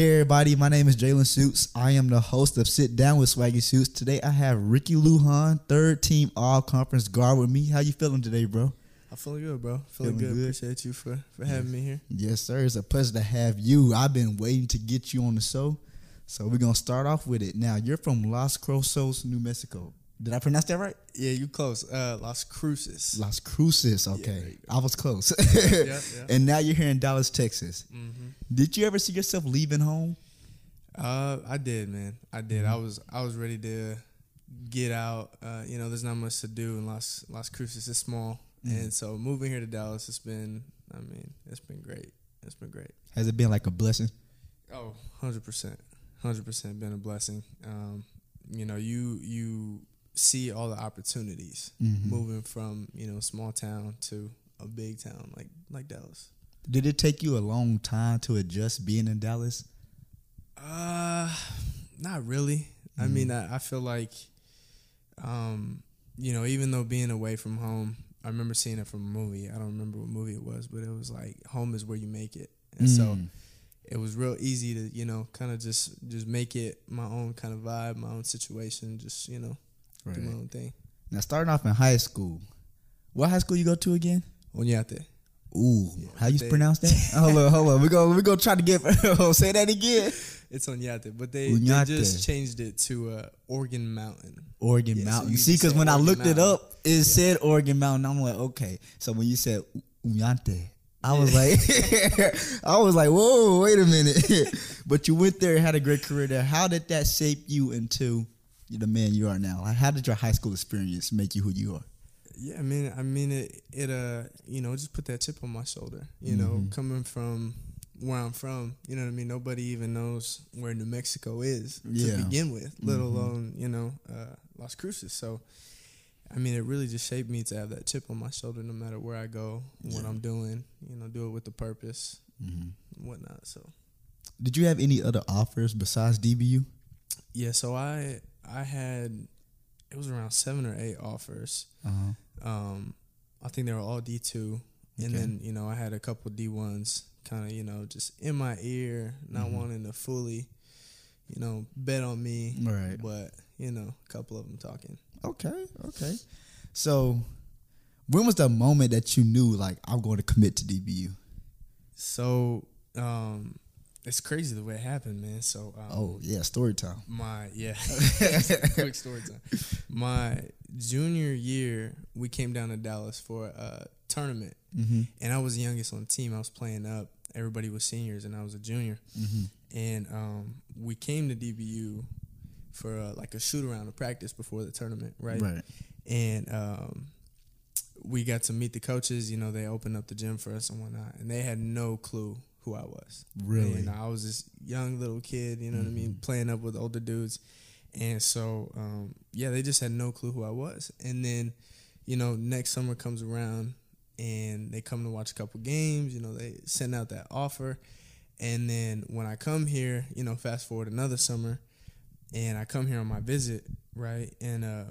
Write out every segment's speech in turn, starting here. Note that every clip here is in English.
Hey everybody, my name is Jaylon Shoots. I am the host of Sit Down with Swaggy Shoots. Today I have Ricky Lujan, third team all conference guard with me. How you feeling today, bro? I'm feeling good, bro. Feeling, Feeling good. good? Appreciate you for, for having me here. Yes, sir. It's a pleasure to have you. I've been waiting to get you on the show. So we're gonna start off with it. Now you're from Las Cruces, New Mexico. Did I pronounce that right? Yeah, you close. Uh, Las Cruces. Las Cruces. Okay, you I was close. yeah, yeah. And now you're here in Dallas, Texas. hmm Did you ever see yourself leaving home? Uh, I did, man. I did. Mm-hmm. I was I was ready to get out. Uh, you know, there's not much to do in Las Las Cruces. It's small, Mm-hmm. and so moving here to Dallas, it's been. I mean, it's been great. It's been great. Has it been like a blessing? Oh, 100 percent, hundred percent been a blessing. Um, you know, you you see all the opportunities Mhm. moving from you know small town to a big town like like Dallas. Did it take you a long time to adjust being in Dallas? Uh, not really. I Mm-hmm. mean, I, I feel like, um, you know, even though being away from home, I remember seeing it from a movie. I don't remember what movie it was, but it was like home is where you make it, and so Mm. it was real easy to you know kind of just just make it my own kind of vibe, my own situation, just you know do my own thing. Now starting off in high school, what high school you go to again? Oñate. Ooh, Yeah, how you they- pronounce that? hold on, hold on. We go, we go try to get. say that again. It's Oñate, but they, Oñate. they just changed it to uh, Organ Mountain. Organ Yeah, so Mountain. you See, because say when I Organ looked it up, it said Organ Mountain. I'm like, okay. So when you said Uñante, I was like, I was like, whoa, wait a minute. but you went there, and had a great career there. How did that shape you into the man you are now? Like, how did your high school experience make you who you are? Yeah, I mean, I mean it. It uh, you know, just put that chip on my shoulder. You know, Mhm. coming from where I'm from, you know what I mean. Nobody even knows where New Mexico is Yeah. to begin with, let Mhm. alone you know uh, Las Cruces. So, I mean, it really just shaped me to have that chip on my shoulder, no matter where I go, what I'm doing. You know, do it with the purpose, Mhm. whatnot. So, Did you have any other offers besides DBU? yeah. So I I had it was around seven or eight offers. Uh-huh. Um, I think they were all D two, and then you know I had a couple D ones, kind of you know just in my ear, not Mhm. wanting to fully, you know, bet on me, Right. but you know, a couple of them talking. Okay, okay. So, when was the moment that you knew, like, I'm going to commit to DBU? So um, it's crazy the way it happened, man. So um, Oh, yeah, story time. my yeah, quick story time. My junior year, we came down to Dallas for a tournament, Mm-hmm. and I was the youngest on the team. I was playing up. Everybody was seniors, and I was a junior. Mm-hmm. and um, we came to DBU for uh, like a shoot around, a practice before the tournament, right? Right. And um, we got to meet the coaches. You know, they opened up the gym for us and whatnot, and they had no clue who I was. Really? And I was this young little kid, you know what I mean, playing up with older dudes. And so, um, yeah, they just had no clue who I was. And then, you know, next summer comes around and they come to watch a couple games. You know, they send out that offer. And then when I come here, you know, fast forward another summer and I come here on my visit, right? And, uh,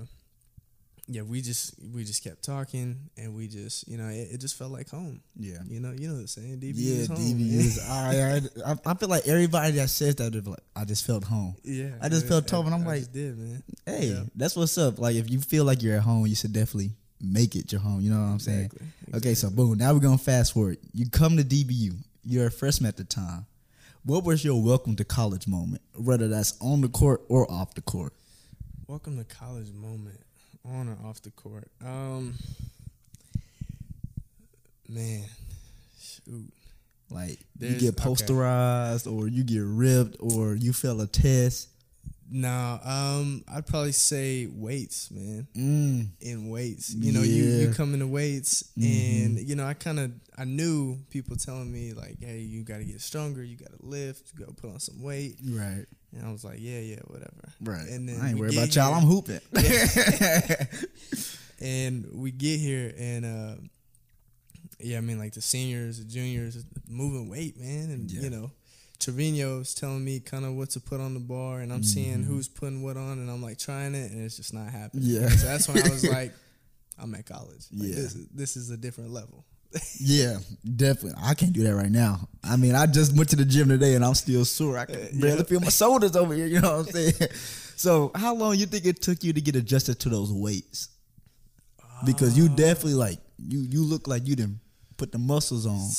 yeah, we just we just kept talking, and we just you know it, it just felt like home. Yeah. You know, you know the saying, DB Yeah, is home. DBU man. is. I, I, I feel like everybody that says that, they're like, I just felt home. Yeah, I just yeah, felt home, and I'm I like, did man. Hey, Yeah. that's what's up. Like, if you feel like you're at home, you should definitely make it your home. You know what I'm saying? Exactly. Okay, so boom. Now we're gonna fast forward. You come to DBU. You're a freshman at the time. What was your welcome to college moment, whether that's on the court or off the court? welcome to college moment, on or off the court. Um, man, shoot. Like you There's- get okay. posterized, or you get ripped, or you fail a test. No, um, I'd probably say weights, man. Mm. In weights, you know, you you Yeah. come into weights, Mhm. and you know, I kind of I knew people telling me like, hey, you got to get stronger, you got to lift, you got to put on some weight, Right, and I was like, yeah, yeah, whatever. right. And then I ain't worried about y'all. I'm hooping. and we get here and uh yeah i mean like the seniors the juniors moving weight man and Yeah. you know Trevino's telling me kind of what to put on the bar and i'm seeing Mhm. who's putting what on and i'm like trying it and it's just not happening Yeah. so that's when i was like i'm at college like, Yeah. this, this is a different level Yeah, definitely. I can't do that right now. I mean, I just went to the gym today and I'm still sore. I can barely feel my shoulders over here. You know what I'm saying? So, how long you think it took you to get adjusted to those weights? Because you definitely like you you look like you didn't put the muscles on.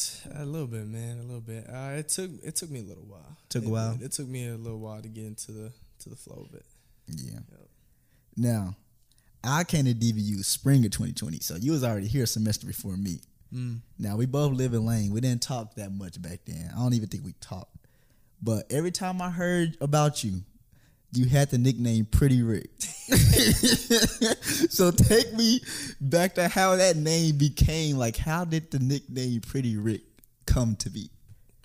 A little bit, man. A little bit. Uh, it took it took me a little while. Took a while? It took me a little while to get into the to the flow of it. Yeah. Yep. Now, I came to DBU spring of 2020, so you was already here a semester before me. Mm. Now we both live in Lane. We didn't talk that much back then. I don't even think we talked. But every time I heard about you, you had the nickname Pretty Rick. so take me back to how that name became. Like, how did the nickname Pretty Rick come to be?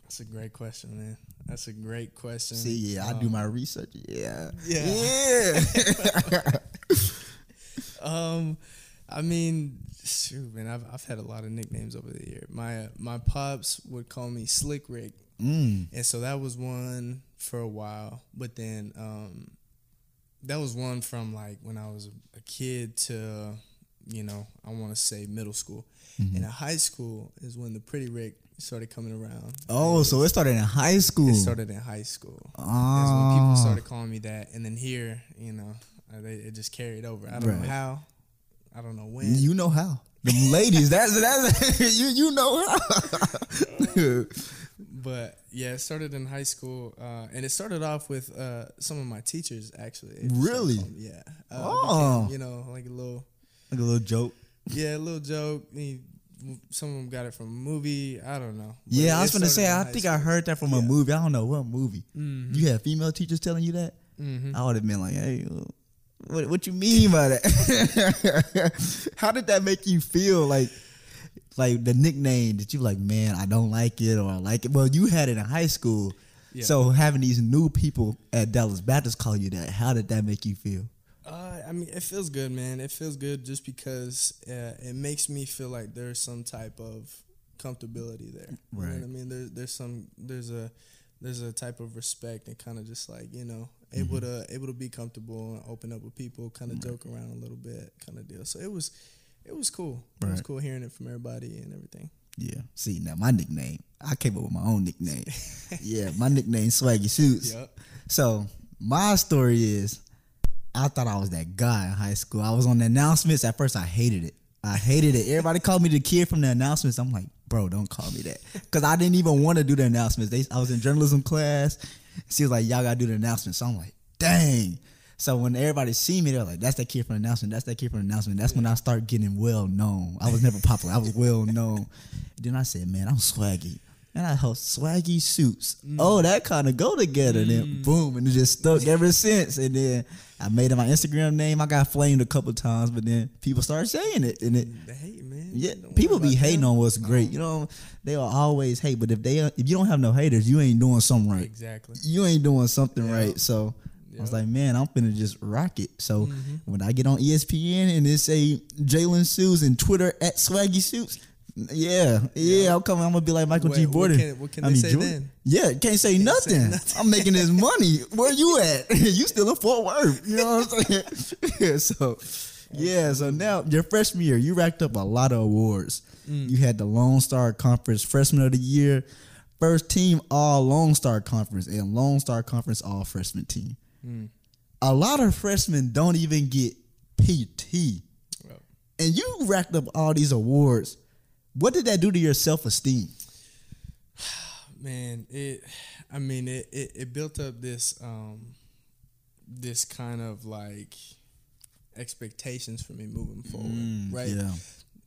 That's a great question, man. That's a great question. See, yeah, I do Um, my research. Yeah, Yeah. yeah. Um, I mean, shoot, man, I've I've had a lot of nicknames over the year. My uh, my pops would call me Slick Rick, mm, and so that was one for a while. But then, um, that was one from like when I was a kid to, you know, I want to say middle school. Mm-hmm. And in high school is when the Pretty Rick started coming around. Oh, so it started in high school. It started in high school. That's when people Oh. started calling me that, and then here, you know, uh, they, it just carried over. I don't Right. know how, I don't know when. You know how. The ladies, that's that's you you know how. but yeah, it started in high school, uh, and it started off with uh, some of my teachers actually. They just started Really? yeah. Uh, Oh. became, you know, like a little, like a little joke. yeah, a little joke. He- Some of them got it from a movie. I don't know. But Yeah, I was gonna say I think I heard that from a movie. I don't know what movie. Mhm. You had female teachers telling you that? Mhm. I would have been like, hey, what what you mean by that? How did that make you feel? Like like the nickname that you like, man, I don't like it or I like it. Well, you had it in high school. Yeah. So having these new people at Dallas Baptist call you that, how did that make you feel? Uh, I mean, it feels good, man. It feels good just because uh, it makes me feel like there's some type of comfortability there. You know Right. I mean? There's there's some there's a there's a type of respect and kind of just like you know able mm-hmm. to able to be comfortable and open up with people, kind of joke around a little bit, kind of deal. So it was it was cool. It was cool hearing it from everybody and everything. Yeah. See, now my nickname, I came up with my own nickname. yeah, my nickname Swaggy Shoots. Yep. So my story is, I thought I was that guy in high school. I was on the announcements. At first, I hated it. I hated it. Everybody called me the kid from the announcements. I'm like, bro, don't call me that, because I didn't even want to do the announcements. They, I was in journalism class. She was like, y'all gotta do the announcement. So I'm like, dang. So when everybody see me, they're like, "That's that kid from announcement. That's that kid from announcement." That's when I start getting well known. I was never popular. I was well known. Then I said, "Man, I'm swaggy." And I host swaggy shoots. Oh, that kind of go together. Then boom, and it just stuck ever since. And then I made it my Instagram name. I got flamed a couple times, but then people started saying it, and it. Man. Yeah, people be hating them. on what's great. You know, they will always hate. But if they if you don't have no haters, you ain't doing something right Exactly. you ain't doing something Yeah. right. So I was like, man, I'm finna just rock it. So Mm-hmm. when I get on ESPN and it say Jaylon Shoots and Twitter at Swaggy Shoots, yeah, yeah, I'm coming. I'm gonna be like Michael G. What- what Jordan. can- what can I mean, say Jordan. then? Yeah, can't say nothing. nothing. I'm making this money. Where you at? you still in Fort Worth? You know what I'm saying? yeah, so. Yeah, so now your freshman year, you racked up a lot of awards. Mm. You had the Lone Star Conference Freshman of the Year, first team All Lone Star Conference, and Lone Star Conference All Freshman Team. Mm. A lot of freshmen don't even get PT, and you racked up all these awards. What did that do to your self esteem? man it i mean it, it it built up this um this kind of like expectations for me moving forward right Mm, Yeah,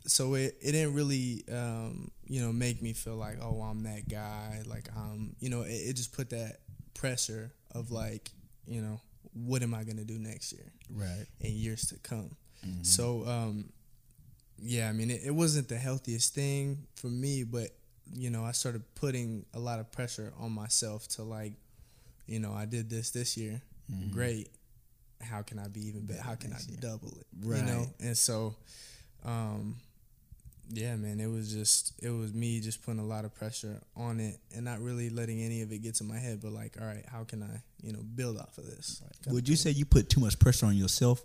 so it, it didn't really um you know make me feel like oh i'm that guy like um you know it, it just put that pressure of like you know what am i gonna do next year right. in years to come. So, um, yeah, I mean, it, it wasn't the healthiest thing for me, but you know, I started putting a lot of pressure on myself to like, you know, I did this this year, great. How can I be even better? How can I double it? You know, and so, um, yeah, man, it was just it was me just putting a lot of pressure on it and not really letting any of it get to my head, but like, all right, how can I, you know, build off of this? kinda Would you say you put too much pressure on yourself?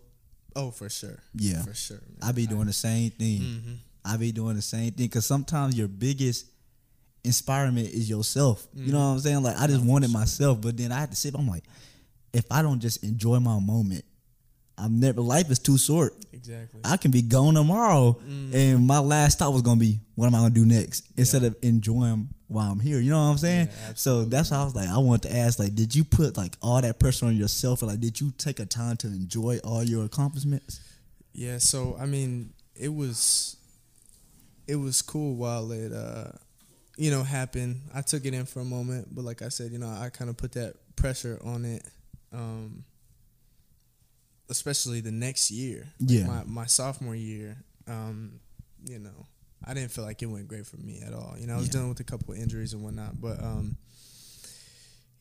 Oh, for sure. Yeah. for sure. Man. I be doing the same thing. Mhm. I be doing the same thing because sometimes your biggest inspirement is yourself. You know what I'm saying? Like I just wanted myself, but then I had to sit. I'm like, if I don't just enjoy my moment, I'm never. Life is too short. Exactly. I can be gone tomorrow, and my last thought was gonna be, "What am I gonna do next?" Instead of enjoying while I'm here. You know what I'm saying? Yeah, so that's why I was like, I want to ask, like, did you put like all that pressure on yourself, or like, did you take a time to enjoy all your accomplishments? Yeah, so I mean, it was it was cool while it uh you know happened. I took it in for a moment, but like I said, you know, I kind of put that pressure on it um especially the next year. Like, Yeah. My my sophomore year, um, you know, I didn't feel like it went great for me at all. You know, I was Yeah. dealing with a couple of injuries and whatnot, but um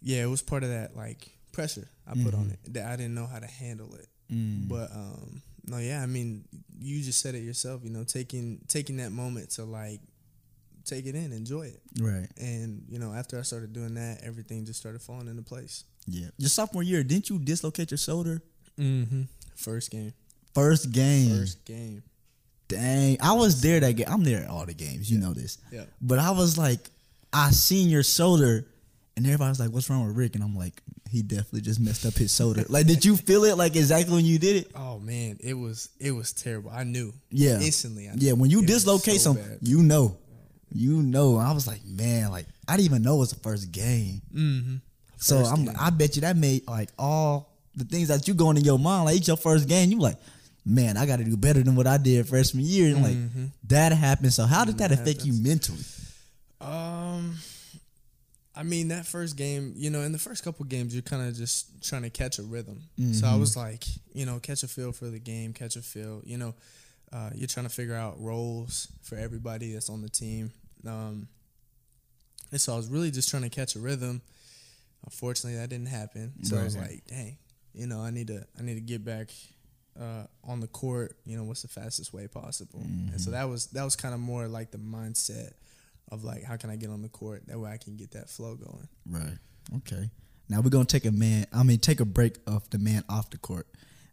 yeah, it was part of that like pressure I put on Mhm. it that I didn't know how to handle it. Mm. But um no, yeah, I mean, you just said it yourself. You know, taking taking that moment to like take it in, enjoy it, right, and you know, after I started doing that, everything just started falling into place. yeah. Your sophomore year, didn't you dislocate your shoulder? Mm-hmm. First game, First game. first game. Dang, I was there that game. I'm there at all the games. You know this. Yeah. But I was like, I seen your shoulder, and everybody was like, "What's wrong with Rick?" And I'm like, he definitely just messed up his shoulder. like, did you feel it like exactly when you did it? Oh man, it was it was terrible. I knew. Yeah. Instantly. I Yeah, when you It dislocate so some, bad. you know, you know. I was like, man, like I didn't even know it was the first game. Mm-hmm. So I'm, game. I bet you that made like all the things that you going in your mind. Like it's your first game, you like, man, I got to do better than what I did freshman year. And like Mhm. that happened. So how did that That affect you mentally? Um, I mean that first game, you know, in the first couple games, you're kind of just trying to catch a rhythm. So I Mhm. was like, you know, catch a feel for the game, catch a feel. You know, uh, you're trying to figure out roles for everybody that's on the team. Um, and so I was really just trying to catch a rhythm. Unfortunately, that didn't happen. So I was like, dang, you know, I need to, I need to get back uh, on the court. You know, what's the fastest way possible? And so that was that was kind of more like the mindset of like, how can I get on the court? That way I can get that flow going. Right. Okay. Now we're gonna take a man. I mean, take a break of the man off the court.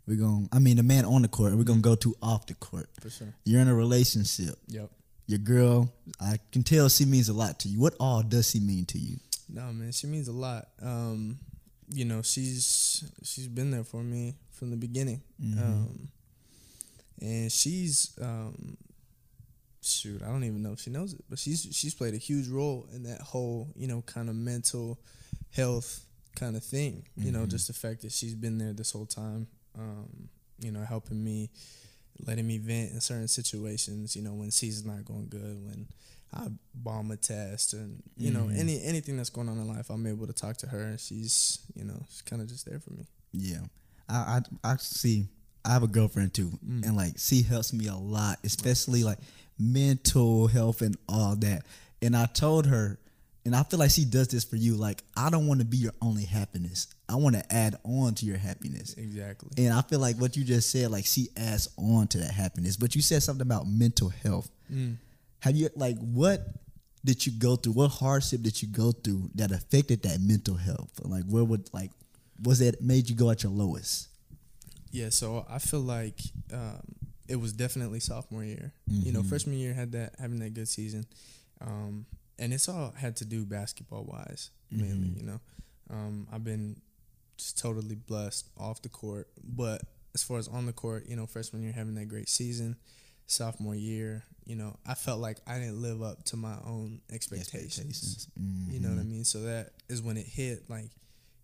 We're gonna. I mean, the man on the court. We're gonna go to off the court. For sure. You're in a relationship. Yep. Your girl. I can tell she means a lot to you. What all does she mean to you? No, man, she means a lot. Um, you know, she's she's been there for me from the beginning. Mhm. Um, and she's um, shoot, I don't even know if she knows it, but she's she's played a huge role in that whole you know kind of mental health kind of thing. You know, Mhm. just the fact that she's been there this whole time. Um, you know, helping me, letting me vent in certain situations. You know, when season's not going good, when I bomb a test, and you know Mhm. any anything that's going on in life, I'm able to talk to her, and she's you know she's kind of just there for me. Yeah, I I, I see. I have a girlfriend too, Mm. and like she helps me a lot, especially like mental health and all that. And I told her, and I feel like she does this for you. Like I don't want to be your only happiness. I want to add on to your happiness. Exactly. And I feel like what you just said, like she adds on to that happiness. But you said something about mental health. Mm. Have you like what did you go through? What hardship did you go through that affected that mental health? Like where would like was that made you go at your lowest? Yeah, so I feel like um, it was definitely sophomore year. You know, Mhm. freshman year had that having that good season, um, and it's all had to do basketball wise mainly. Mhm. You know, um, I've been just totally blessed off the court, but as far as on the court, you know, freshman year having that great season, sophomore year, you know, I felt like I didn't live up to my own expectations. You know what I Mhm. mean? So that is when it hit. Like,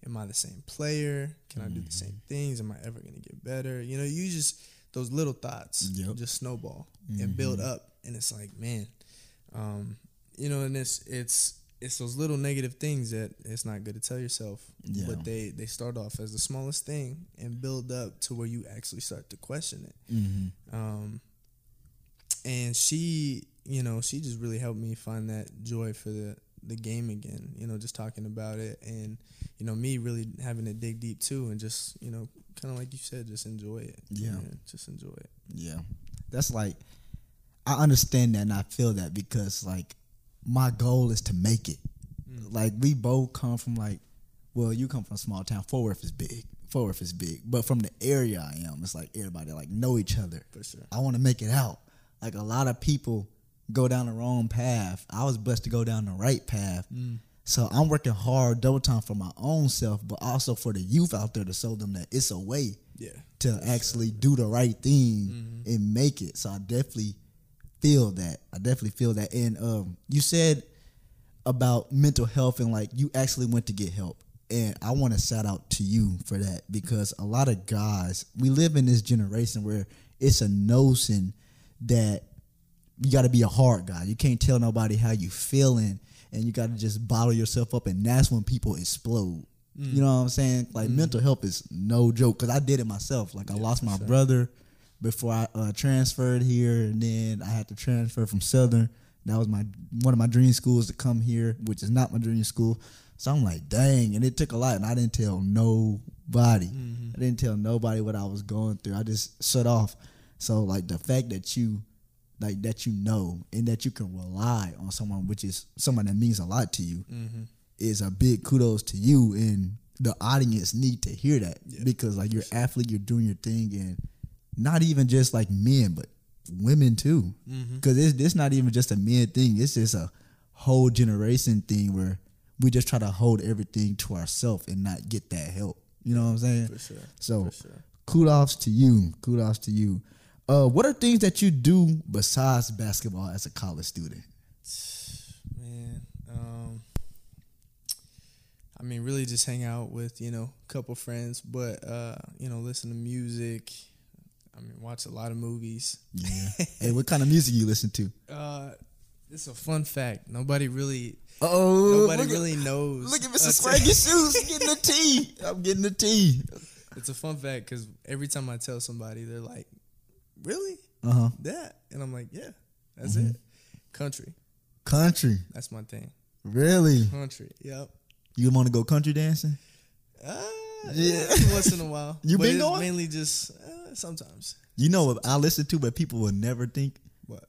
am I the same player? Can I do the same things? Am I ever gonna get better? You know, you just those little thoughts Yep. just snowball and build Mhm. up, and it's like, man, um, you know, and it's it's it's those little negative things that it's not good to tell yourself, Yeah. but they they start off as the smallest thing and build up to where you actually start to question it. Um, and she, you know, she just really helped me find that joy for the the game again. You know, just talking about it, and you know, me really having to dig deep too, and just you know, kind of like you said, just enjoy it. Yeah. man, just enjoy it. Yeah. That's like I understand that and I feel that because like my goal is to make it. Mm. Like we both come from like well, you come from a small town. Fort Worth is big. Fort Worth is big. But from the area I am, it's like everybody like know each other. For sure. I want to make it out. Like a lot of people go down the wrong path. I was blessed to go down the right path. Mm. So I'm working hard double time for my own self, but also for the youth out there to show them that it's a way Yeah. to actually do the right thing Mm-hmm. and make it. So I definitely feel that. I definitely feel that. And um, you said about mental health and like you actually went to get help. And I want to shout out to you for that because a lot of guys, we live in this generation where it's a notion that you got to be a hard guy. You can't tell nobody how you feeling, and you got to just bottle yourself up, and that's when people explode. Mm. You know what I'm saying? Like mm. mental health is no joke because I did it myself. Like I lost my brother before I uh, transferred here, and then I had to transfer from Southern. That was my one of my dream schools to come here, which is not my dream school. So I'm like, dang, and it took a lot, and I didn't tell nobody. Mm-hmm. I didn't tell nobody what I was going through. I just shut off. So like the fact that you like that you know and that you can rely on someone which is someone that means a lot to you mm-hmm. is a big kudos to you and the audience need to hear that because like you're athlete you're doing your thing and not even just like men but women too mm-hmm. because it's, it's not even just a men thing it's just a whole generation thing where we just try to hold everything to ourselves and not get that help you know what i'm saying For sure. so sure. kudos to you. Kudos to you. Uh, what are things that you do besides basketball as a college student? Man, um, I mean, really just hang out with you know a couple friends, but uh, you know, listen to music. I mean, watch a lot of movies. Yeah. hey, what kind of music you listen to? Uh, it's a fun fact. Nobody really, Oh, nobody really knows. Look at Mr. That's- Swaggy Shoots getting the tea. I'm getting the tea. It's a fun fact because every time I tell somebody, they're like, "Really? Uh huh. That?" And I'm like, "Yeah, that's Mm-hmm. it. Country. Country, That's my thing. really? Country. Yep." You want to go country dancing? Uh, Yeah. once in a while. You been going? Mainly just uh, sometimes. You know what I listen to, but people will never think What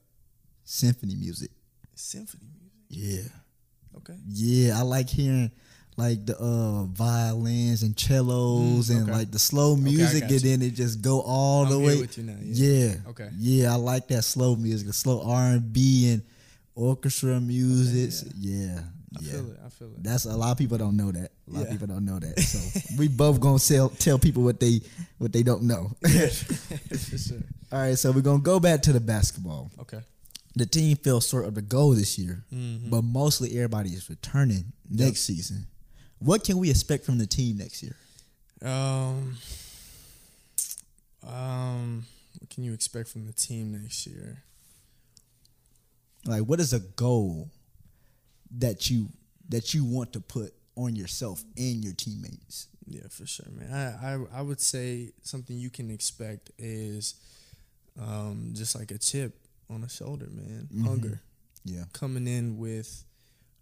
symphony music. symphony music? Yeah. Okay. Yeah, I like hearing like the uh violins and cellos Mm, and like the slow music got and then it just go all I'm the way. now, yeah. Yeah. Okay. Yeah, I like that slow music, the slow R and B and orchestra music. yeah. I yeah. feel it. I feel it. That's a lot of people don't know that. A lot of people don't know that. So we both gonna tell tell people what they what they don't know. For sure. All right, so we're gonna go back to the basketball. Okay. The team fell short of the goal this year, Mhm. but mostly everybody is returning next season. What can we expect from the team next year? Um. Um. What can you expect from the team next year? Like, what is a goal that you that you want to put on yourself and your teammates? Yeah, for sure, man. I I, I would say something you can expect is, um, just like a chip on the shoulder, man. Mhm. Hunger. Yeah, coming in with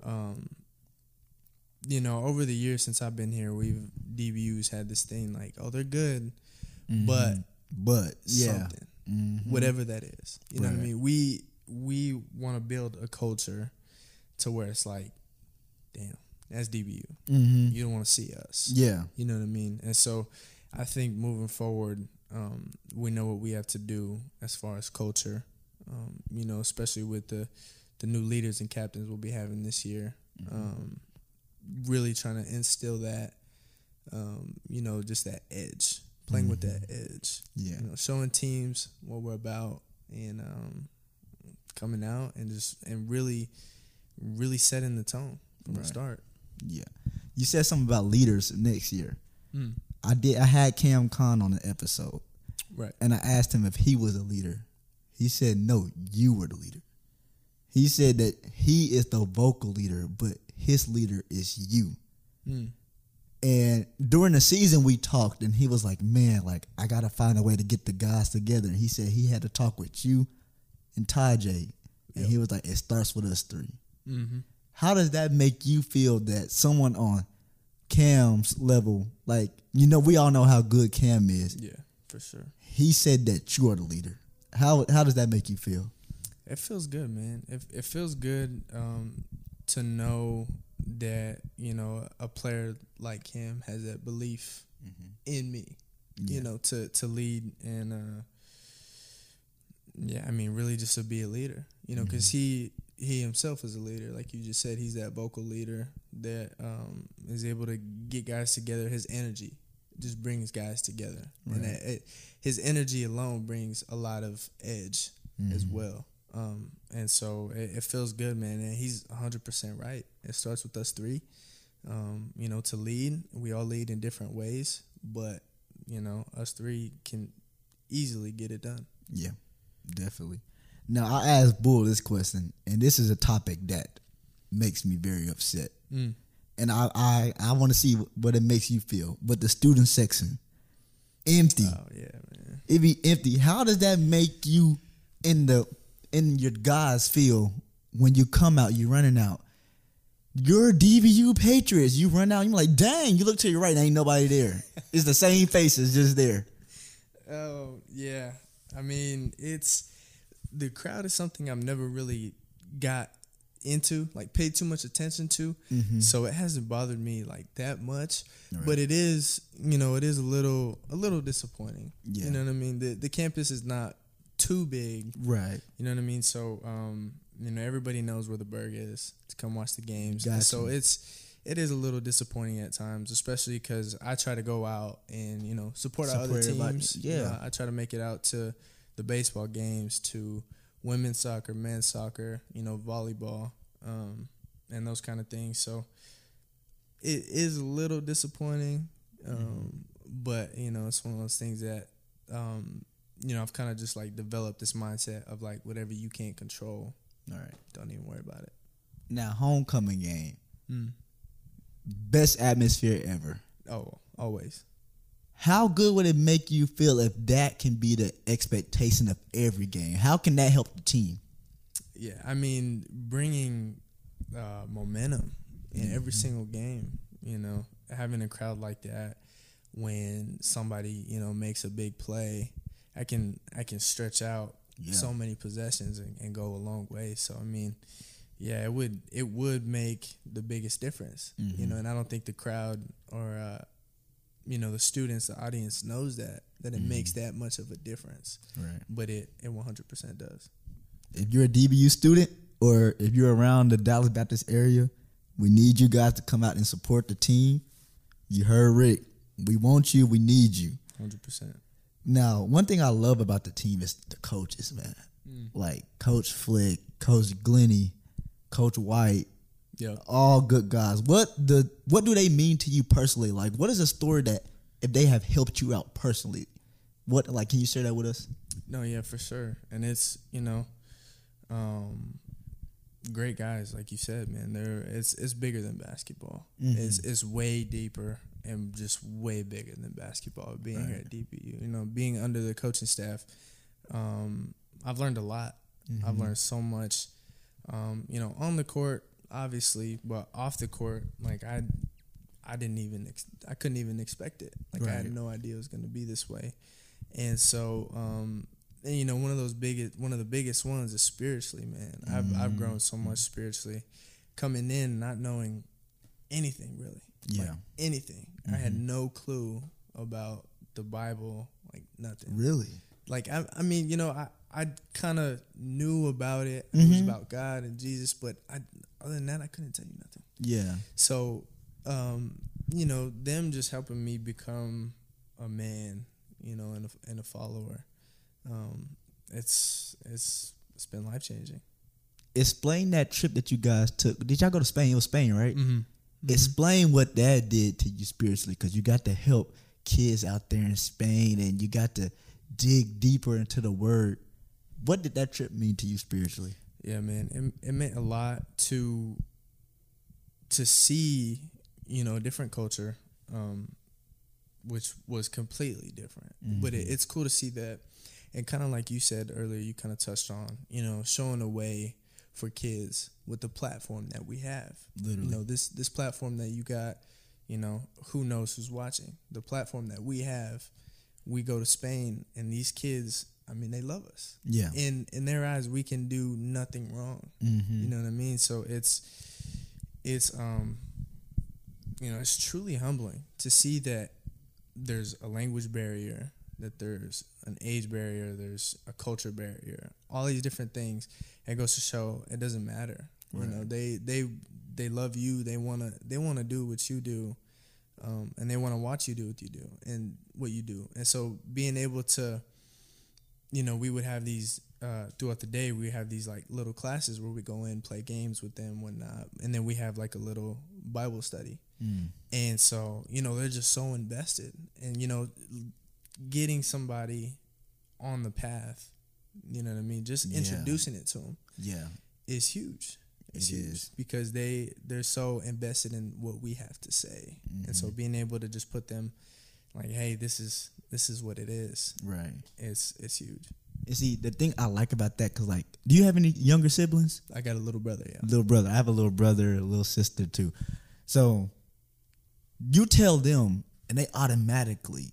um you know over the years since i've been here we've dbus had this thing like oh they're good. But but yeah, something. Mhm. whatever that is. You know what i mean? We we want to build a culture to where it's like damn that's dbu Mhm. you don't want to see us. Yeah, you know what i mean? And so i think moving forward um, we know what we have to do as far as culture. Um, you know especially with the the new leaders and captains we'll be having this year. Um, really trying to instill that um, you know just that edge playing with that edge yeah, you know showing teams what we're about and um, coming out and just and really really setting the tone from Right. the start yeah. You said something about leaders next year. mm. I did. I had Cam Khan on the episode, right and I asked him if he was a leader. He said, "No, you were the leader." He said that he is the vocal leader, but his leader is you. mm. And during the season, we talked, and he was like, "Man, like I gotta find a way to get the guys together." And he said he had to talk with you and Ty J, and Yep. he was like, "It starts with us 3 mm-hmm. How does that make you feel that someone on Cam's level, like you know, we all know how good Cam is. yeah for sure He said that you are the leader. How how does that make you feel? It feels good, man. It it feels good um, to know that you know a player like him has that belief in me. Yeah. You know, to to lead and uh, Yeah, I mean, really, just to be a leader, you know, because he he himself is a leader, like you just said. He's that vocal leader that um, is able to get guys together. His energy just brings guys together, and Right. it, his energy alone brings a lot of edge as well. Um, and so it, it feels good, man. And he's 100 percent right. It starts with us three. Um, you know, to lead, we all lead in different ways, but you know, us three can easily get it done. Yeah, definitely. Now I asked Bull this question, and this is a topic that makes me very upset. Mm. And I I, I want to see what it makes you feel. But the student section, empty. Oh yeah, man. It be empty. How does that make you in the in your guys feel when you come out? You running out. You're DBU Patriots. You run out. You're like, dang. You look to your right. Ain't nobody there. It's the same faces just there. Oh yeah. I mean, it's the crowd is something I've never really got into, like paid too much attention to. Mm-hmm. So it hasn't bothered me like that much. Right. But it is, you know, it is a little a little disappointing. Yeah. You know what I mean? The the campus is not too big. Right. You know what I mean? So um, you know, everybody knows where the burg is to come watch the games. Gotcha. So it's it is a little disappointing at times, especially because I try to go out and you know support, our other Support teams. Yeah. You know, I try to make it out to the baseball games, to women's soccer, men's soccer, you know, volleyball, um, and those kind of things. So it is a little disappointing, um, but you know, it's one of those things that um, you know I've kind of just like developed this mindset of like whatever you can't control, All right. don't even worry about it. Now, homecoming game. Mm. Best atmosphere ever. Oh, always. How good would it make you feel if that can be the expectation of every game? How can that help the team? Yeah, I mean, bringing uh, momentum in every single game. You know, having a crowd like that when somebody you know makes a big play, I can I can stretch out Yeah. so many possessions and, and go a long way. So I mean, yeah, it would it would make the biggest difference. You know, and I don't think the crowd or uh, you know the students, the audience knows that that it makes that much of a difference. Right. But it it one hundred percent does. If you're a DBU student or if you're around the Dallas Baptist area, we need you guys to come out and support the team. You heard Rick. We want you. We need you. Hundred percent. Now, one thing I love about the team is the coaches, man. Like Coach Flick, Coach Glenny, Coach White, Yeah. all good guys. What the what do they mean to you personally? Like, what is a story that if they have helped you out personally? What like can you share that with us? No, yeah, for sure. And it's, you know, um great guys, like you said, man. They're it's it's bigger than basketball. It's it's way deeper and just way bigger than basketball being here at DBU, You know, being under the coaching staff, um, I've learned a lot. I've learned so much. Um, you know, on the court, obviously, but off the court, like I I didn't even ex- I couldn't even expect it. Like I had no idea it was going to be this way. And so um and, you know, one of those biggest one of the biggest ones is spiritually, man. I've I've grown so much spiritually coming in not knowing anything really. Like, Yeah. anything. I had no clue about the Bible, like nothing Really? like I, I mean you know i i kind of knew about it it was about god and jesus but i other than that i couldn't tell you nothing Yeah. so um you know them just helping me become a man you know and a, and a follower um it's it's it's been life changing Explain that trip that you guys took. Did y'all go to Spain? It was Spain, right? mm-hmm. Explain what that did to you spiritually, because you got to help kids out there in Spain, and you got to dig deeper into the Word. What did that trip mean to you spiritually? Yeah, man, it, it meant a lot to to see, you know, a different culture, um, which was completely different. But it, it's cool to see that, and kind of like you said earlier, you kind of touched on, you know, showing a way for kids with the platform that we have. Literally. You know, this this platform that you got, you know, who knows who's watching? The platform that we have, we go to Spain, and these kids, I mean, they love us Yeah. in in their eyes we can do nothing wrong Mm-hmm. you know what i mean so it's it's um you know it's truly humbling to see that there's a language barrier that there's an age barrier, there's a culture barrier, all these different things. It goes to show it doesn't matter. You know, they they they love you. They wanna they wanna do what you do, um, and they wanna watch you do what you do and what you do. And so being able to, you know, we would have these uh, throughout the day. We have these like little classes where we go in, play games with them, whatnot, and then we have like a little Bible study. Mm. And so, you know, they're just so invested. And, you know, getting somebody on the path, you know what I mean? Just Yeah. introducing it to them Yeah. is huge. It's It huge is. because they they're so invested in what we have to say. And Mm-hmm. so being able to just put them like, hey, this is this is what it is. Right. It's it's huge. You see, the thing I like about that, cause like, do you have any younger siblings? I got a little brother, yeah. Little brother. I have a little brother, a little sister too. So you tell them, and they automatically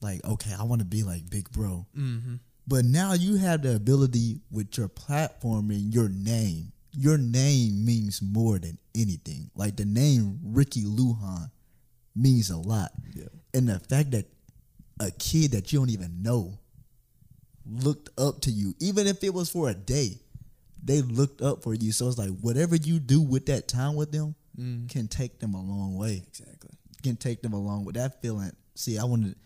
like, okay, I want to be like Big Bro. Mm-hmm. But now you have the ability with your platform and your name. Your name means more than anything. Like the name Ricky Lujan means a lot. Yeah. And the fact that a kid that you don't even know looked up to you, even if it was for a day, they looked up for you. So it's like whatever you do with that time with them Mm. can take them a long way. Exactly. Can take them along with that feeling. See, I wanted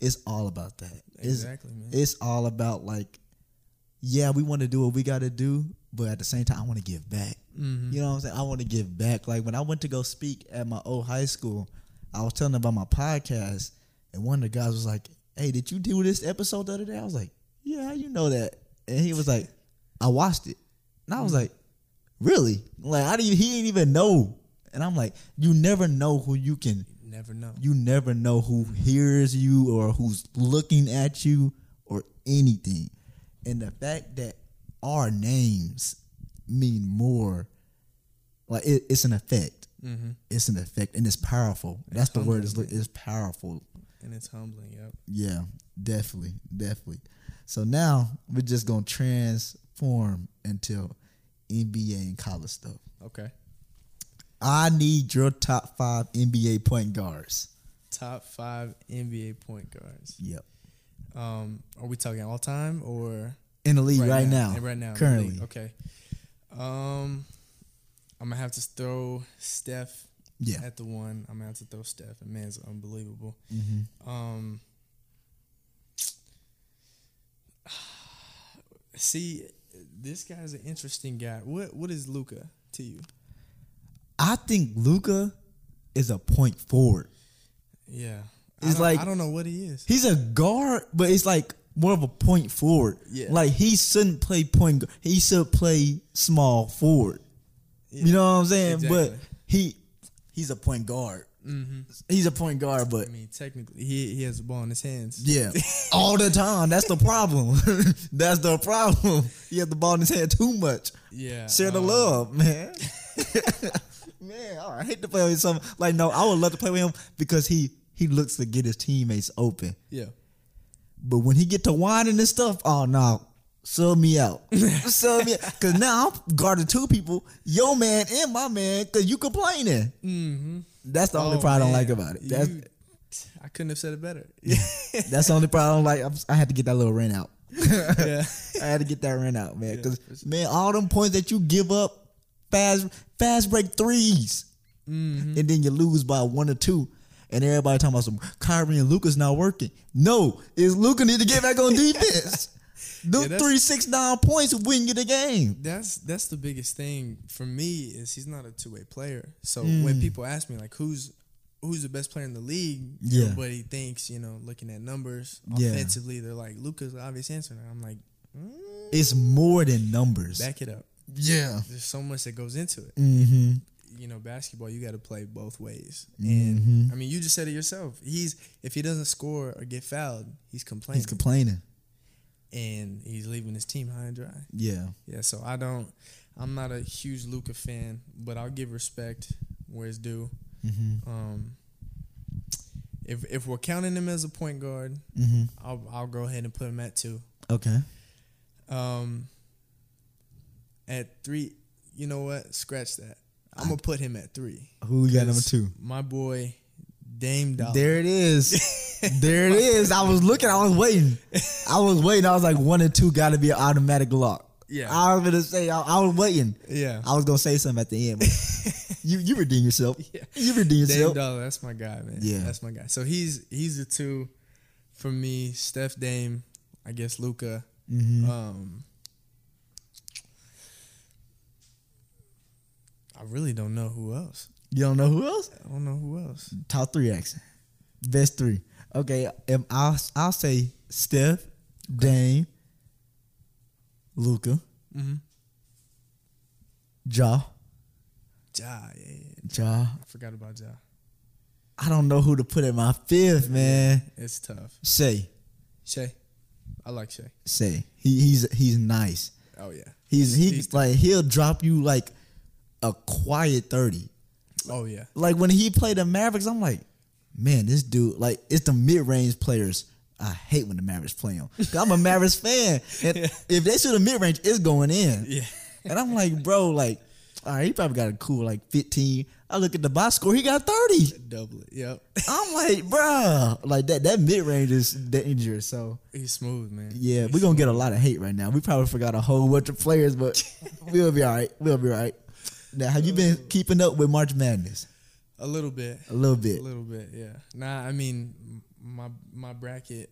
it's all about that. It's, Exactly, man. it's all about like, yeah, we want to do what we got to do, but at the same time, I want to give back. Mm-hmm. You know what I'm saying? I want to give back. Like when I went to go speak at my old high school, I was telling about my podcast, and one of the guys was like, "Hey, did you do this episode the other day?" I was like, "Yeah, you know that?" And he was like, "I watched it," and I was like, "Really?" Like I didn't. He didn't even know. And I'm like, you never know who you can Never know. you never know who hears you or who's looking at you or anything. And the fact that our names mean more, like it, it's an effect. Mm-hmm. It's an effect, and it's powerful. That's the word. Is it's powerful. And it's humbling. Yep. Yeah, definitely, definitely. So now we're just gonna transform into NBA and college stuff. Okay. I need your top five NBA point guards. Top five NBA point guards. Yep. Um, are we talking all time or In the league right, now, Right now, currently. Okay. Um, I'm gonna have to throw Steph Yeah. at the one. I'm gonna have to throw Steph. And man's unbelievable. Mm-hmm. Um, see, this guy's an interesting guy. What What is Luka to you? I think Luka is a point forward. Yeah, It's I like- I don't know what he is. He's a guard, but it's like more of a point forward. Yeah. Like he shouldn't play point. gu- He should play small forward. You know what I'm saying? But he he's a point guard. Mm-hmm. He's a point guard, but I mean, technically, he he has the ball in his hands. yeah, all the time. That's the problem. That's the problem. He has the ball in his hand too much. Yeah. Share the um, love, man. man, I hate to play with some. Like, no, I would love to play with him because he he looks to get his teammates open. Yeah. But when he get to whining and stuff, oh no, sub me out, sub me. out. Because now I'm guarding two people, your man and my man, because you complaining. Mm-hmm. That's the only part I don't like about it. That's I couldn't have said it better. that's the only part I don't like. I'm, I had to get that little rent out. yeah. I had to get that rent out, man. Because for sure. man, all them points that you give up, fast fast break 3s Mm-hmm. and then you lose by one or two. And everybody talking about some Kyrie and Luka's not working. No, is Luka need to get back on defense. Them Yeah, three, six, nine points win you the game. That's that's the biggest thing for me is he's not a two way player. So Mm. when people ask me like who's who's the best player in the league, Yeah. everybody thinks you know looking at numbers Yeah. offensively, they're like Luka's the obvious answer. And I'm like, mm, It's more than numbers. back it up. Yeah. There's so much that goes into it. Mm-hmm. You know, basketball you got to play both ways. And I mean, you just said it yourself. He's if he doesn't score or get fouled, he's complaining, He's complaining. and he's leaving his team high and dry. Yeah. Yeah, so I don't. I'm not a huge Luka fan, but I'll give respect where it's due. Mm-hmm. Um, if if we're counting him as a point guard, Mm-hmm. I'll I'll go ahead and put him at two. Okay. Um, at three, you know what? Scratch that. I'm gonna put him at three. Who we got number two? My boy, Dame Dollar. There it is. There it is. I was looking. I was waiting. I was waiting. I was like, one and two got to be an automatic lock. Yeah. I was gonna say. I, I was waiting. Yeah. I was gonna say something at the end. You you redeem yourself. Yeah. You redeem yourself. Dame. Dollar, that's my guy, man. Yeah. that's my guy. So he's he's the two for me. Steph, Dame, I guess Luka. Mm-hmm. Um, I really don't know who else. You don't know who else? I don't know who else. Top three action. Best three. Okay. Um, I'll I'll say Steph, Dame, Luka, Mm-hmm. Ja, Ja, yeah, yeah. Ja. I forgot about Ja. I don't know who to put in my fifth, man. It's tough. Shai, Shai, I like Shai. Shai. He he's he's nice. Oh yeah. He's he He's- like he'll drop you like a quiet thirty. Oh yeah. Like when he played the Mavericks, I'm like, man, this dude like it's the mid range players. I hate when the Mavericks play him. I'm a Mavericks fan, and if they shoot a mid range, it's going in. Yeah. And I'm like, bro, like, all right, he probably got a cool like 15. I look at the box score, he got 30. Double it. Yep. I'm like, bro, like that that mid range is dangerous. So He's smooth, man. yeah, He's we're gonna get a lot of hate right now. We probably forgot a whole bunch of players, but we'll be all right. We'll be all right. Now, have you been keeping up with March Madness? A little bit. A little bit. A little bit, yeah. Nah, I mean, my my bracket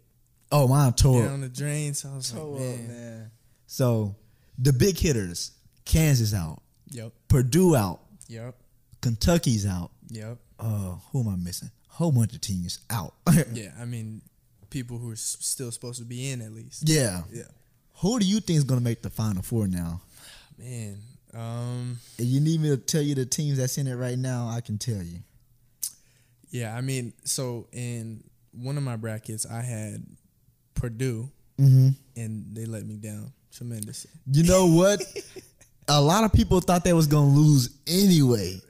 Oh, mine tore. down the drain, so I was Tore like, up, man. So the big hitters, Kansas out, Yep, Purdue out, yep, Kentucky's out. yep. Uh, who am I missing? Whole bunch of teams out. Yeah, I mean, people who are s- still supposed to be in at least. yeah. Yeah, Who do you think is gonna make the final four now? man. Um, If you need me to tell you the teams that's in it right now, I can tell you. yeah, I mean, so in one of my brackets, I had Purdue, Mm-hmm. and they let me down tremendously. You know what? a lot of people thought they was gonna lose anyway.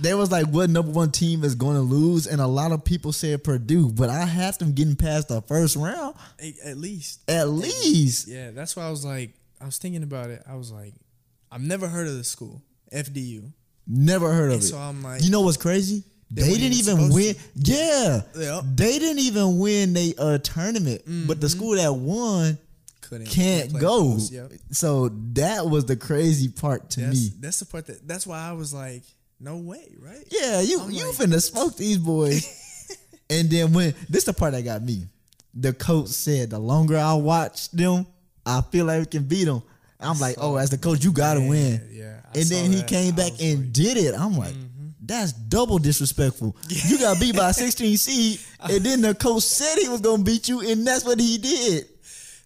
They was like, "What number one team is going to lose?" And a lot of people said Purdue, but I had them getting past the first round At least, at least. yeah. That's why I was like, I was thinking about it. I was like, I've never heard of the school, FDU. Never heard of And it. so I'm like, You know what's crazy? They They, didn't even win. Yeah, Yep. they didn't even win a uh, tournament. But the school that won couldn't can't go. close. Yep. So that was the crazy part to That's, me. that's the part that. That's why I was like, no way, right? Yeah, you I'm you like- finna smoke these boys. and then when this the part that got me, the coach said the longer I watch them, I feel like we can beat them. I'm like, saw oh, as the coach, you gotta win. yeah, I and then he that. came back and Mm-hmm. did it. I'm like, that's double disrespectful. You got beat by 16 seed, and then the coach said he was gonna beat you, and that's what he did.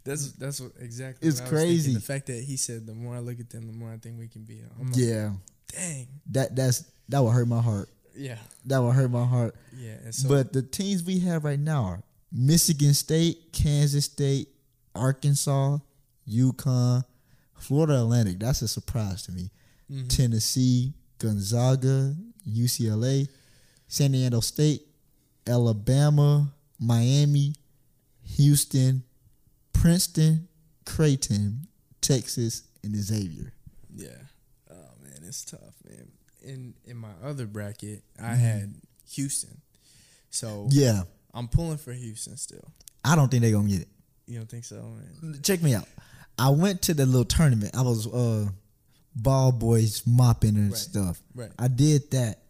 That's that's what exactly. It's what crazy. The fact that he said, the more I look at them, the more I think we can beat them. Like, Yeah, dang, that that's that would hurt my heart. yeah, That would hurt my heart. yeah. So, but the teams we have right now are Michigan State, Kansas State, Arkansas, UConn, Florida Atlantic. That's a surprise to me. Mm-hmm. Tennessee, Gonzaga, UCLA, San Diego State, Alabama, Miami, Houston, Princeton, Creighton, Texas, and Xavier. yeah. Oh man, it's tough, man. In in my other bracket, I had Houston, so Mm-hmm. Yeah, I'm pulling for Houston still. I don't think they're gonna get it. You don't think so, man? check me out. I went to the little tournament. I was uh ball boys mopping and Right. stuff. Right. I did that.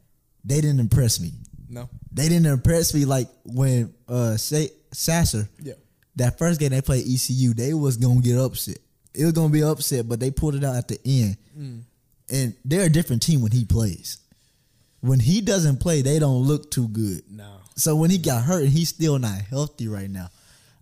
They didn't impress me. No. They didn't impress me like when uh say Sasser Yeah. that first game they played ECU. They was gonna get upset. It was gonna be upset, but they pulled it out at the end. Mm. And they're a different team when he plays. When he doesn't play, they don't look too good. No. So when he got hurt and he's still not healthy right now,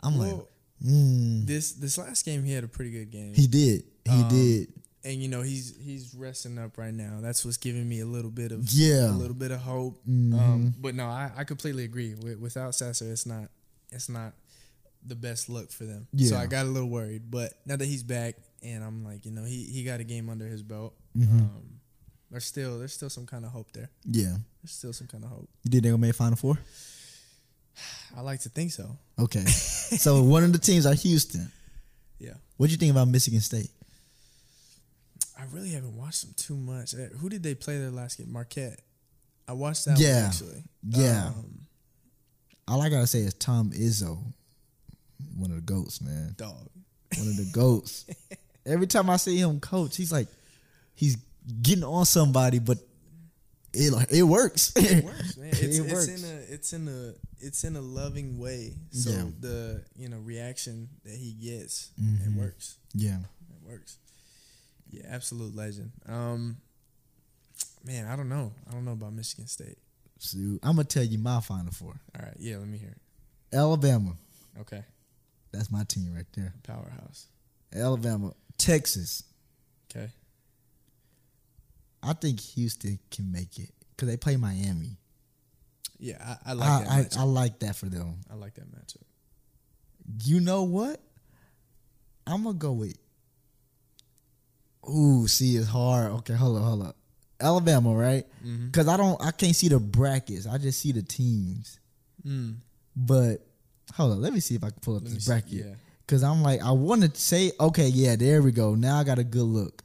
I'm like, Well, mm, this this last game he had a pretty good game. he did. He Um, did. and you know he's he's resting up right now. That's what's giving me a little bit of Yeah. a little bit of hope. Mhm. Um, but no, I, I completely agree. With, without Sasser, it's not it's not the best look for them. Yeah. So I got a little worried. But now that he's back, and I'm like, you know, he he got a game under his belt. Mm-hmm. Um, there's still there's still some kind of hope there. Yeah. There's still some kind of hope. You think they're gonna make Final Four? I like to think so. Okay. so one of the teams are Houston. Yeah. What do you think about Michigan State? I really haven't watched them too much. Uh, Who did they play their last game? Marquette. I watched that Yeah. one actually. Yeah. Um, all I gotta say is Tom Izzo, one of the goats, man. Dog. One of the goats. Every time I see him coach, he's like, he's getting on somebody, but it it works. It works, man. It's, it it's works. in a it's in a it's in a loving way. So Yeah. the you know reaction that he gets, Mhm. it works. yeah. It works. Yeah, absolute legend. Um, man, I don't know. I don't know about Michigan State. So I'm gonna tell you my final four. All right, yeah, let me hear it. Alabama. Okay, That's my team right there. powerhouse. Alabama. Texas. Okay, I think Houston can make it because they play Miami. Yeah, I, I like I, that. I. I like that for them. I like that matchup. You know what? I'm gonna go with. Ooh, see, it's hard. Okay, hold up, hold up. Alabama, right? Mm-hmm. Because I don't, I can't see the brackets. I just see the teams. Mm. But hold on, let me see if I can pull up Let this see. bracket. Yeah, Because I'm like, I want to say, okay, yeah, there we go. Now I got a good look.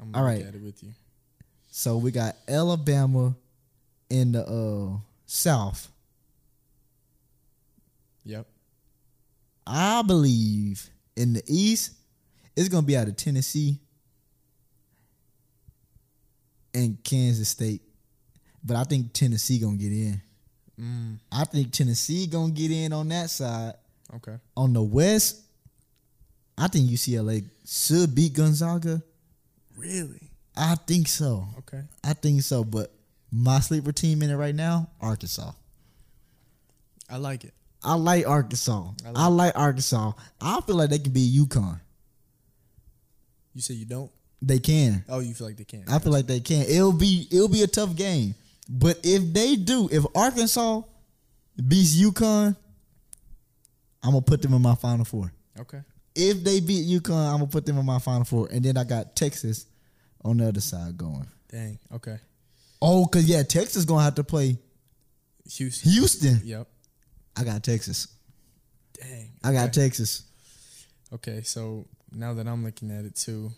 I'm All right. look at it with you. So we got Alabama in the uh, South. Yep. I believe in the East, it's gonna be out of Tennessee and Kansas State. But I think Tennessee gonna get in. Mm. I think Tennessee gonna get in on that side. Okay. On the West, I think UCLA should beat Gonzaga. Really? I think so. Okay. I think so. But my sleeper team in it right now, Arkansas. I like it. I like Arkansas. I I like- like, Arkansas. I feel like they can beat UConn. You say you don't? They can. Oh, you feel like they can? I feel like they can. It'll be it'll be a tough game. But if they do, if Arkansas beats UConn, I'm gonna put them in my final four. Okay. If they beat UConn, I'm gonna put them in my final four. And then I got Texas on the other side going. Dang. Okay. Oh, cause yeah, Texas gonna have to play Houston. Houston. Yep. I got Texas. Dang. I got okay. Texas. Okay, so now that I'm looking at it too,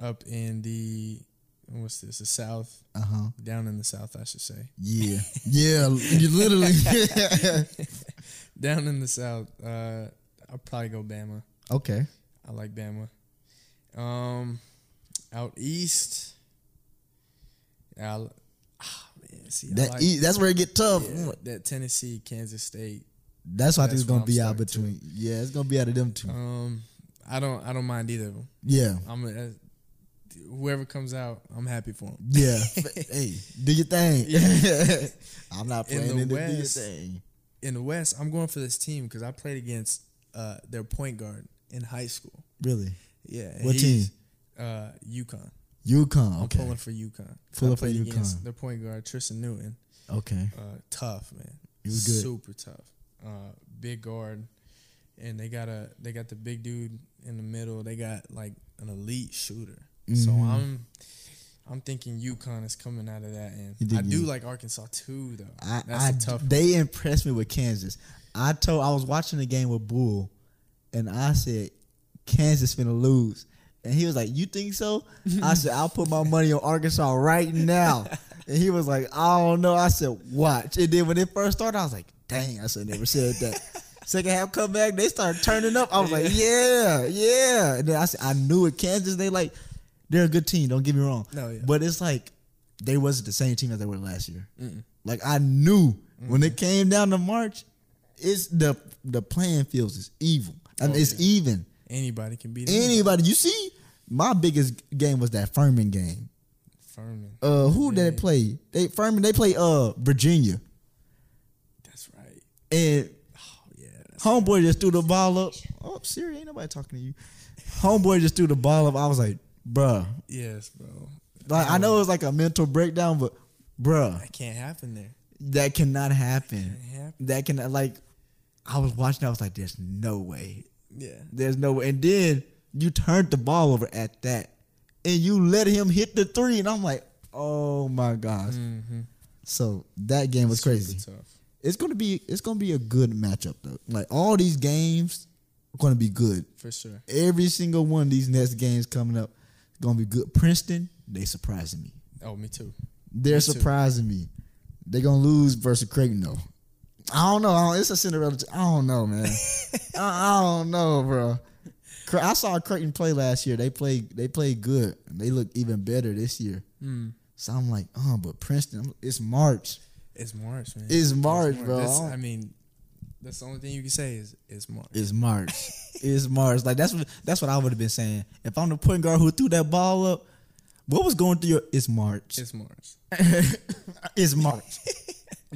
up in the what's this? The South, Uh huh. down in the South, I should say. Yeah. Yeah. you literally. Down in the South, uh, I'll probably go Bama. okay. I like Bama. Um, out east, I'll, ah, man, see, I That like, e- that's where it get tough. yeah, that Tennessee, Kansas State. That's why I think it's gonna be out between. Yeah, it's gonna be out of them two. Um, I don't, I don't mind either of them. Yeah. I'm a, whoever comes out, I'm happy for them. Yeah. hey, do your thing. Yeah. I'm not In playing in the your West, thing. in the West, I'm going for this team because I played against uh, their point guard in high school. Really? Yeah, What team? Uh, UConn. UConn. I'm Okay. pulling for UConn. Pulling for UConn. Their point guard Tristan Newton. Okay. Uh, tough man. He was good. Super tough. Uh, big guard, and they got a they got the big dude in the middle. They got like an elite shooter. So Mhm. I'm. I'm thinking UConn is coming out of that, and I do you- like Arkansas too, though. I, That's I a tough. they impressed me with Kansas. I told I was watching the game with Bull, and I said Kansas finna lose, and he was like, "You think so?" I said, "I'll put my money on Arkansas right now," and he was like, "I don't know." I said, "Watch," and then when it first started, I was like, "Dang!" I said, never said that. Second half come back, they started turning up. I was like, "Yeah, yeah," and then I said, "I knew it." Kansas, they like, they're a good team. Don't get me wrong, No, yeah. but it's like they wasn't the same team as they were last year. Mm-mm. Like I knew when Mm-hmm. it came down to March, it's the the playing fields is evil. I mean, Oh, it's yeah. even. Anybody can beat Anybody you see, my biggest game was that Furman game. Furman. Uh, who did they play? They Furman. They play uh Virginia, That's right. and Oh yeah. Homeboy just threw the ball up. Oh, Siri, ain't nobody talking to you. Homeboy just threw the ball up. I was like, bruh. Yes, bro. Like I know it was like a mental breakdown, but bruh, That can't happen there. that cannot happen. Can't happen. That can like. I was watching. I was like, "There's no way. Yeah. There's no way. And then you turned the ball over at that, and you let him hit the three, and I'm like, oh my gosh. Mm-hmm. So that game was crazy. Tough. It's gonna be it's gonna be a good matchup though. Like all these games are gonna be good. For sure. Every single one of these next games coming up is gonna be good. Princeton, they surprising me. Oh, me too. They're Me too. surprising me. They're gonna lose versus Creighton though. I don't know. I don't, it's a Cinderella. I don't know, man. I, I don't know, bro. I saw Creighton play last year. They played. They played good. They look even better this year. Mm. So I'm like, oh, but Princeton, it's March. It's March, man. It's March, bro. This, I mean, that's the only thing you can say is it's March. It's March. it's March. Like that's what that's what I would have been saying. If I'm the point guard who threw that ball up, what was going through your? It's March. It's March. it's March.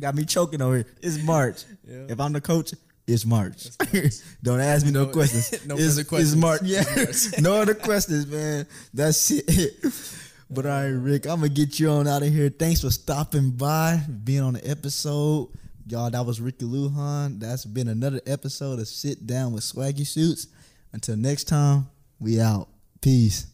Got me choking over here. It's March. Yeah. If I'm the coach, it's March. Don't ask me no, no questions. no it's, questions. It's March. Yeah. no other questions, man. That's it. But all right, Rick, I'm gonna get you on out of here. Thanks for stopping by, being on the episode. Y'all, that was Ricky Lujan. That's been another episode of Sit Down with Swaggy Shoots. Until next time, we out. Peace.